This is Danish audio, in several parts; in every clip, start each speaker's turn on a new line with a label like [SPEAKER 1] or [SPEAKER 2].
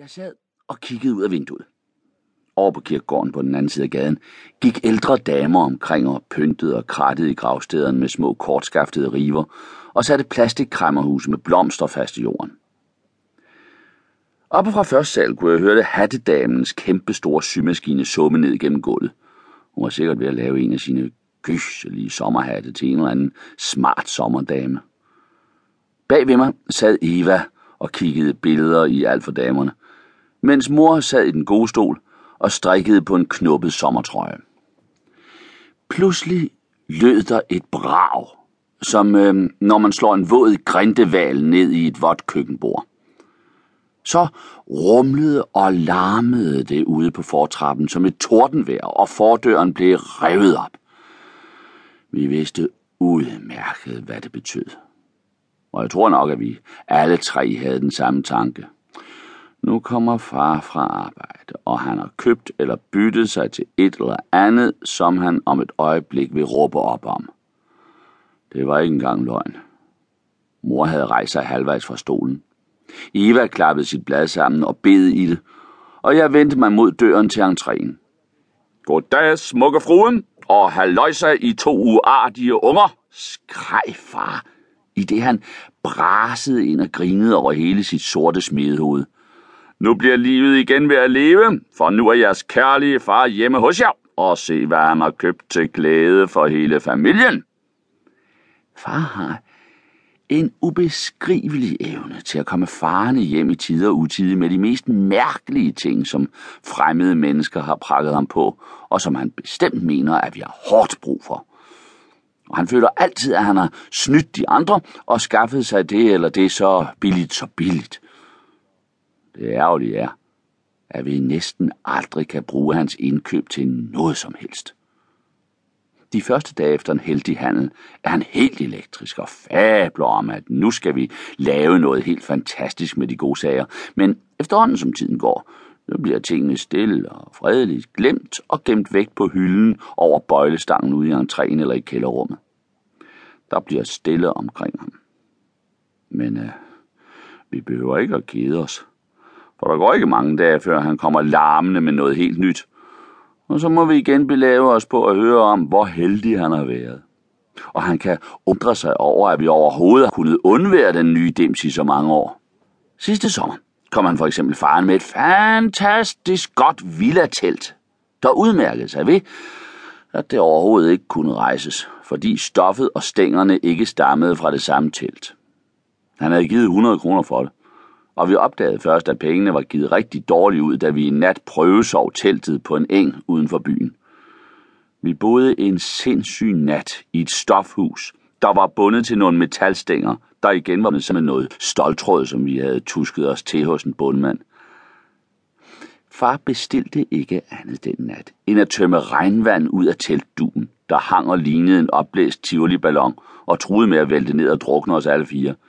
[SPEAKER 1] Jeg sad og kiggede ud af vinduet. Over på kirkegården på den anden side af gaden gik ældre damer omkring og pyntede og krattede i gravstederne med små kortskaftede river og satte plastikkræmmerhuse med blomster fast i jorden. Oppe fra første sal kunne jeg høre det hattedamens kæmpe store symaskine summe ned gennem gulvet. Hun var sikkert ved at lave en af sine gyselige sommerhatte til en eller anden smart sommerdame. Bag ved mig sad Eva og kiggede billeder i alt for damerne mens mor sad i den gode stol og strikkede på en knuppet sommertrøje. Pludselig lød der et brag, som øh, når man slår en våd grindeval ned i et vådt køkkenbord. Så rumlede og larmede det ude på fortrappen som et tordenvejr, og fordøren blev revet op. Vi vidste udmærket, hvad det betød. Og jeg tror nok, at vi alle tre havde den samme tanke. Nu kommer far fra arbejde, og han har købt eller byttet sig til et eller andet, som han om et øjeblik vil råbe op om. Det var ikke engang løgn. Mor havde rejst sig halvvejs fra stolen. Eva klappede sit blad sammen og bed i det, og jeg vendte mig mod døren til entréen. Goddag, smukke fruen, og halløjsa i to uartige unger, skreg far, i det han brasede ind og grinede over hele sit sorte smedehoved. Nu bliver livet igen ved at leve, for nu er jeres kærlige far hjemme hos jer, og se, hvad han har købt til glæde for hele familien. Far har en ubeskrivelig evne til at komme farne hjem i tid og utide med de mest mærkelige ting, som fremmede mennesker har prakket ham på, og som han bestemt mener, at vi har hårdt brug for. Og han føler altid, at han har snydt de andre og skaffet sig det eller det så billigt så billigt. Det ærgerlige er, at vi næsten aldrig kan bruge hans indkøb til noget som helst. De første dage efter en heldig handel er han helt elektrisk og fabler om, at nu skal vi lave noget helt fantastisk med de gode sager. Men efterhånden som tiden går, så bliver tingene stille og fredeligt glemt og gemt væk på hylden over bøjlestangen ude i entréen eller i kælderrummet. Der bliver stille omkring ham. Men øh, vi behøver ikke at kede os. For der går ikke mange dage, før han kommer larmende med noget helt nyt. Og så må vi igen belave os på at høre om, hvor heldig han har været. Og han kan undre sig over, at vi overhovedet har kunnet undvære den nye dims i så mange år. Sidste sommer kom han for eksempel faren med et fantastisk godt villatelt, der udmærkede sig ved, at det overhovedet ikke kunne rejses, fordi stoffet og stængerne ikke stammede fra det samme telt. Han havde givet 100 kroner for det og vi opdagede først, at pengene var givet rigtig dårligt ud, da vi en nat prøvesov teltet på en eng uden for byen. Vi boede en sindssyg nat i et stofhus, der var bundet til nogle metalstænger, der igen var med som noget stoltråd, som vi havde tusket os til hos en bundmand. Far bestilte ikke andet den nat, end at tømme regnvand ud af teltduen, der hang og lignede en opblæst tivoli-ballon og truede med at vælte ned og drukne os alle fire –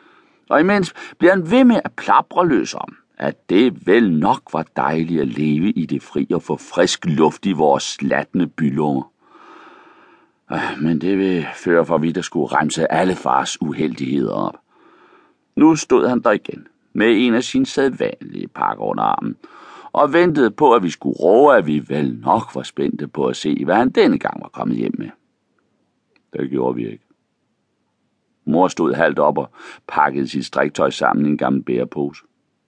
[SPEAKER 1] og imens bliver han ved med at plapre løs om, at det vel nok var dejligt at leve i det fri og få frisk luft i vores slatne bylunger. Ah, men det vil føre for vidt at skulle remse alle fars uheldigheder op. Nu stod han der igen, med en af sine sædvanlige pakker under armen, og ventede på, at vi skulle råbe, at vi vel nok var spændte på at se, hvad han denne gang var kommet hjem med. Det gjorde vi ikke. Mor stod halvt op og pakkede sit striktøj sammen i en gammel bærepose.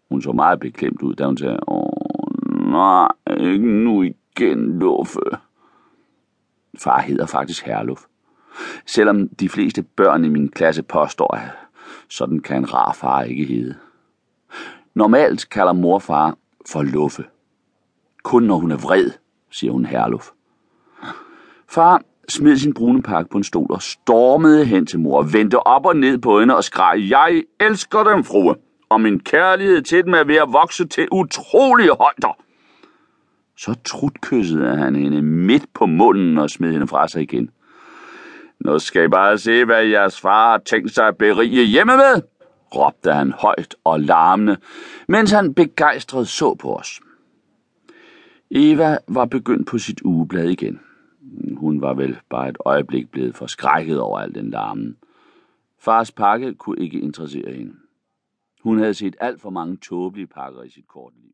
[SPEAKER 1] Hun så meget beklemt ud, da hun sagde, Åh, nej, ikke nu igen, Luffe. Far hedder faktisk Herluf. Selvom de fleste børn i min klasse påstår, at sådan kan en rar far ikke hedde. Normalt kalder morfar for Luffe. Kun når hun er vred, siger hun Herluf. Far smed sin brune pakke på en stol og stormede hen til mor, vendte op og ned på hende og skreg, Jeg elsker dem, frue, og min kærlighed til dem er ved at vokse til utrolige højder. Så trutkyssede han hende midt på munden og smed hende fra sig igen. Nu skal I bare se, hvad jeres far har tænkt sig at berige hjemme med, råbte han højt og larmende, mens han begejstret så på os. Eva var begyndt på sit ugeblad igen. Hun var vel bare et øjeblik blevet forskrækket over al den larmen. Fars pakke kunne ikke interessere hende. Hun havde set alt for mange tåbelige pakker i sit korte liv.